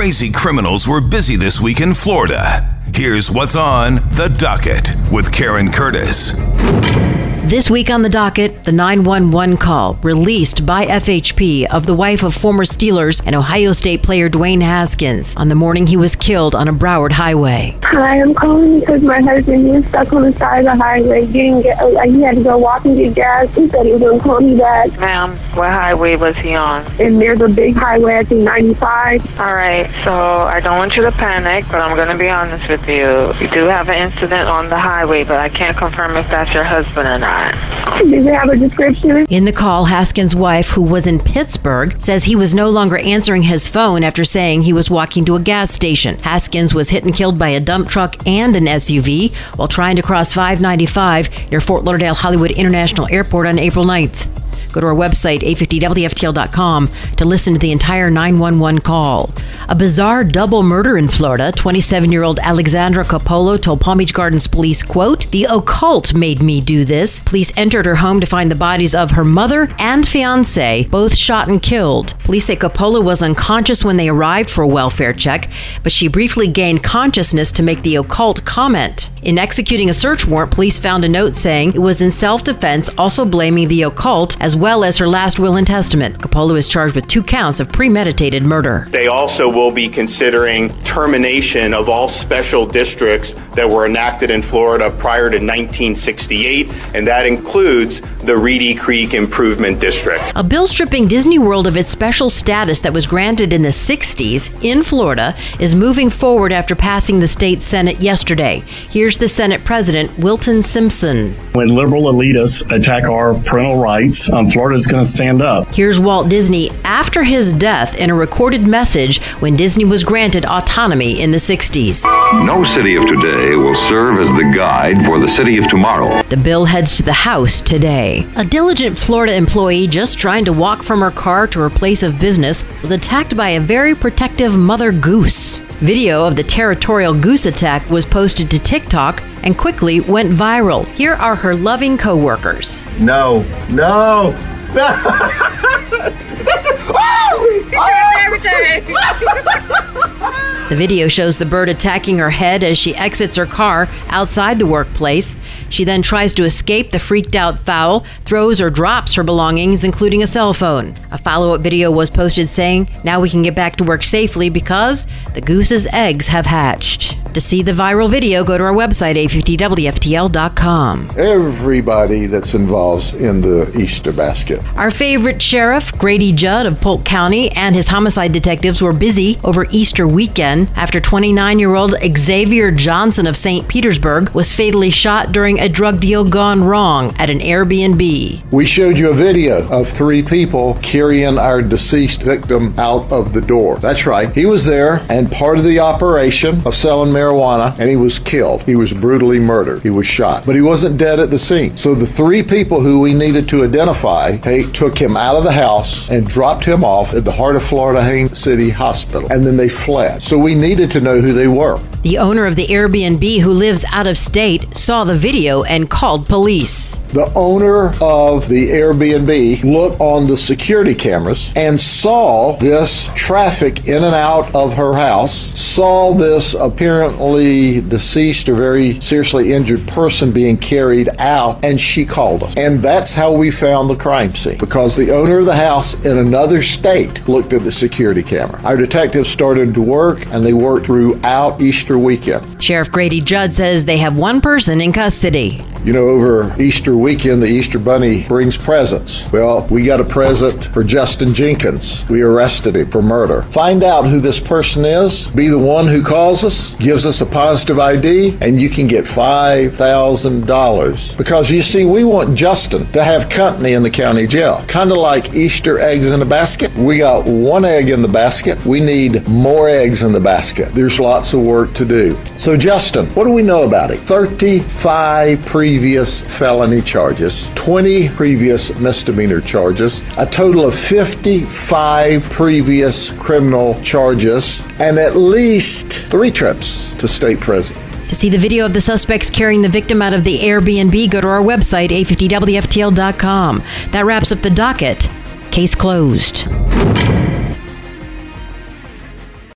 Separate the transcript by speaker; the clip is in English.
Speaker 1: crazy criminals were busy this week in Florida. Here's what's on the docket with Karen Curtis.
Speaker 2: This week on the docket, the 911 call released by FHP of the wife of former Steelers and Ohio State player Dwayne Haskins on the morning he was killed on a Broward highway.
Speaker 3: Hi, I'm calling because my husband was stuck on the side of the highway getting gas. Like he had to go walk and get gas. He said he was going to call me back.
Speaker 4: Ma'am, what highway was he on?
Speaker 3: And there's a big highway, I think 95.
Speaker 4: All right, so I don't want you to panic, but I'm going to be honest with you. You do have an incident on the highway, but I can't confirm if that's your husband or not.
Speaker 3: Does it have a description?
Speaker 2: In the call, Haskins' wife, who was in Pittsburgh, says he was no longer answering his phone after saying he was walking to a gas station. Haskins was hit and killed by a dump truck and an SUV while trying to cross 595 near Fort Lauderdale Hollywood International Airport on April 9th. Go to our website, 850wftl.com, to listen to the entire 911 call. A bizarre double murder in Florida. 27 year old Alexandra Capolo told Palm Beach Gardens police, quote, The occult made me do this. Police entered her home to find the bodies of her mother and fiance, both shot and killed. Police say Capolo was unconscious when they arrived for a welfare check, but she briefly gained consciousness to make the occult comment. In executing a search warrant, police found a note saying it was in self defense, also blaming the occult as well as her last will and testament. Capolo is charged with two counts of premeditated murder.
Speaker 5: They also will be considering termination of all special districts that were enacted in Florida prior to 1968, and that includes the Reedy Creek Improvement District.
Speaker 2: A bill stripping Disney World of its special status that was granted in the 60s in Florida is moving forward after passing the state Senate yesterday. Here's the Senate President, Wilton Simpson.
Speaker 6: When liberal elitists attack our parental rights, um, Florida's going to stand up.
Speaker 2: Here's Walt Disney after his death in a recorded message when Disney was granted autonomy in the 60s.
Speaker 7: No city of today will serve as the guide for the city of tomorrow.
Speaker 2: The bill heads to the House today. A diligent Florida employee just trying to walk from her car to her place of business was attacked by a very protective mother goose. Video of the territorial goose attack was posted to TikTok and quickly went viral. Here are her loving coworkers.
Speaker 8: No, no.
Speaker 2: The video shows the bird attacking her head as she exits her car outside the workplace. She then tries to escape the freaked out fowl, throws or drops her belongings, including a cell phone. A follow up video was posted saying, Now we can get back to work safely because the goose's eggs have hatched. To see the viral video, go to our website, 850wftl.com.
Speaker 8: Everybody that's involved in the Easter basket.
Speaker 2: Our favorite sheriff, Grady Judd of Polk County, and his homicide detectives were busy over Easter weekend after 29 year old Xavier Johnson of St. Petersburg was fatally shot during a drug deal gone wrong at an Airbnb.
Speaker 8: We showed you a video of three people carrying our deceased victim out of the door. That's right. He was there and part of the operation of selling marijuana, and he was killed. He was brutally murdered. He was shot. But he wasn't dead at the scene. So the three people who we needed to identify they took him out of the house and dropped him off at the heart of Florida Haines City Hospital. And then they fled. So we needed to know who they were.
Speaker 2: The owner of the Airbnb, who lives out of state, saw the video and called police.
Speaker 8: The owner of the Airbnb looked on the security cameras and saw this traffic in and out of her house, saw this apparently deceased or very seriously injured person being carried out, and she called us. And that's how we found the crime scene because the owner of the house in another state looked at the security camera. Our detectives started to work and they worked throughout Easter weekend.
Speaker 2: Sheriff Grady Judd says they have one person in custody.
Speaker 8: You know, over Easter weekend, the Easter Bunny brings presents. Well, we got a present for Justin Jenkins. We arrested him for murder. Find out who this person is, be the one who calls us, gives us a positive ID, and you can get $5,000. Because you see, we want Justin to have company in the county jail. Kind of like Easter eggs in a basket. We got one egg in the basket. We need more eggs in the basket. There's lots of work to do. So, Justin, what do we know about it? 35 previous felony charges, 20 previous misdemeanor charges, a total of 55 previous criminal charges, and at least three trips to state prison.
Speaker 2: To see the video of the suspects carrying the victim out of the Airbnb, go to our website, 850wftl.com. That wraps up the docket. Case closed.